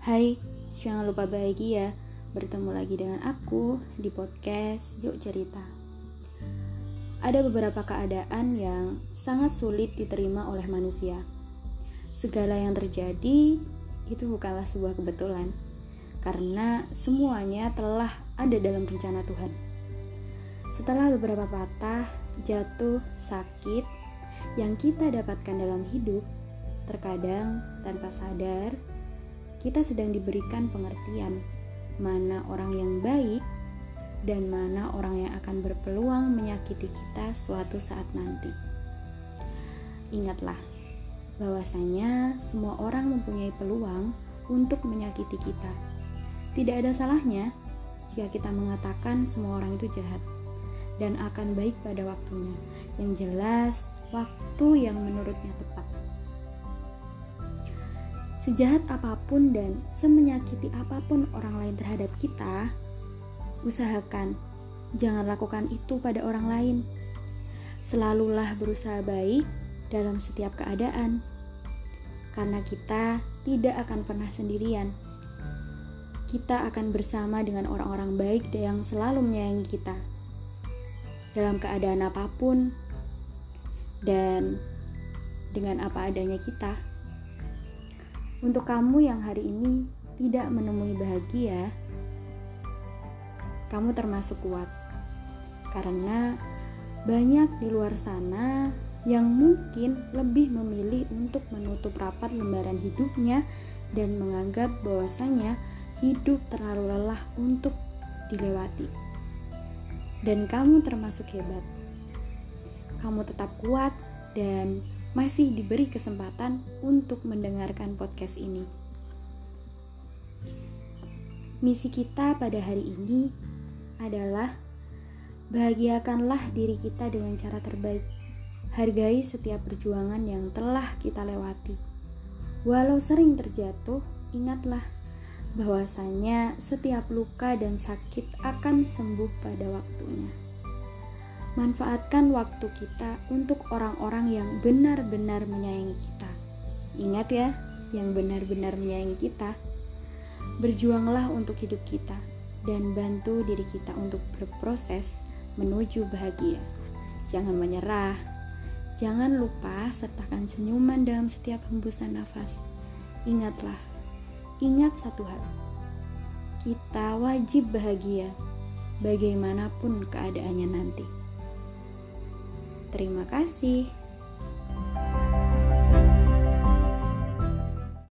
Hai, jangan lupa bahagia bertemu lagi dengan aku di podcast Yuk Cerita. Ada beberapa keadaan yang sangat sulit diterima oleh manusia. Segala yang terjadi itu bukanlah sebuah kebetulan, karena semuanya telah ada dalam rencana Tuhan. Setelah beberapa patah, jatuh, sakit yang kita dapatkan dalam hidup, terkadang tanpa sadar kita sedang diberikan pengertian mana orang yang baik dan mana orang yang akan berpeluang menyakiti kita suatu saat nanti. Ingatlah, bahwasanya semua orang mempunyai peluang untuk menyakiti kita. Tidak ada salahnya jika kita mengatakan semua orang itu jahat dan akan baik pada waktunya. Yang jelas, waktu yang menurutnya tepat. Sejahat apa pun dan semenyakiti apa pun orang lain terhadap kita, usahakan jangan lakukan itu pada orang lain. Selalulah berusaha baik dalam setiap keadaan, karena kita tidak akan pernah sendirian. Kita akan bersama dengan orang-orang baik yang selalu menyayangi kita dalam keadaan apa pun dan dengan apa adanya kita. Untuk kamu yang hari ini tidak menemui bahagia, kamu termasuk kuat. Karena banyak di luar sana yang mungkin lebih memilih untuk menutup rapat lembaran hidupnya dan menganggap bahwasanya hidup terlalu lelah untuk dilewati. Dan kamu termasuk hebat. Kamu tetap kuat dan masih diberi kesempatan untuk mendengarkan podcast ini. Misi kita pada hari ini adalah bahagiakanlah diri kita dengan cara terbaik. Hargai setiap perjuangan yang telah kita lewati. Walau sering terjatuh, ingatlah bahwasanya setiap luka dan sakit akan sembuh pada waktunya. Manfaatkan waktu kita untuk orang-orang yang benar-benar menyayangi kita. Ingat ya, yang benar-benar menyayangi kita. Berjuanglah untuk hidup kita dan bantu diri kita untuk berproses menuju bahagia. Jangan menyerah. Jangan lupa sertakan senyuman dalam setiap hembusan nafas. Ingatlah, ingat satu hal. Kita wajib bahagia bagaimanapun keadaannya nanti. Terima kasih.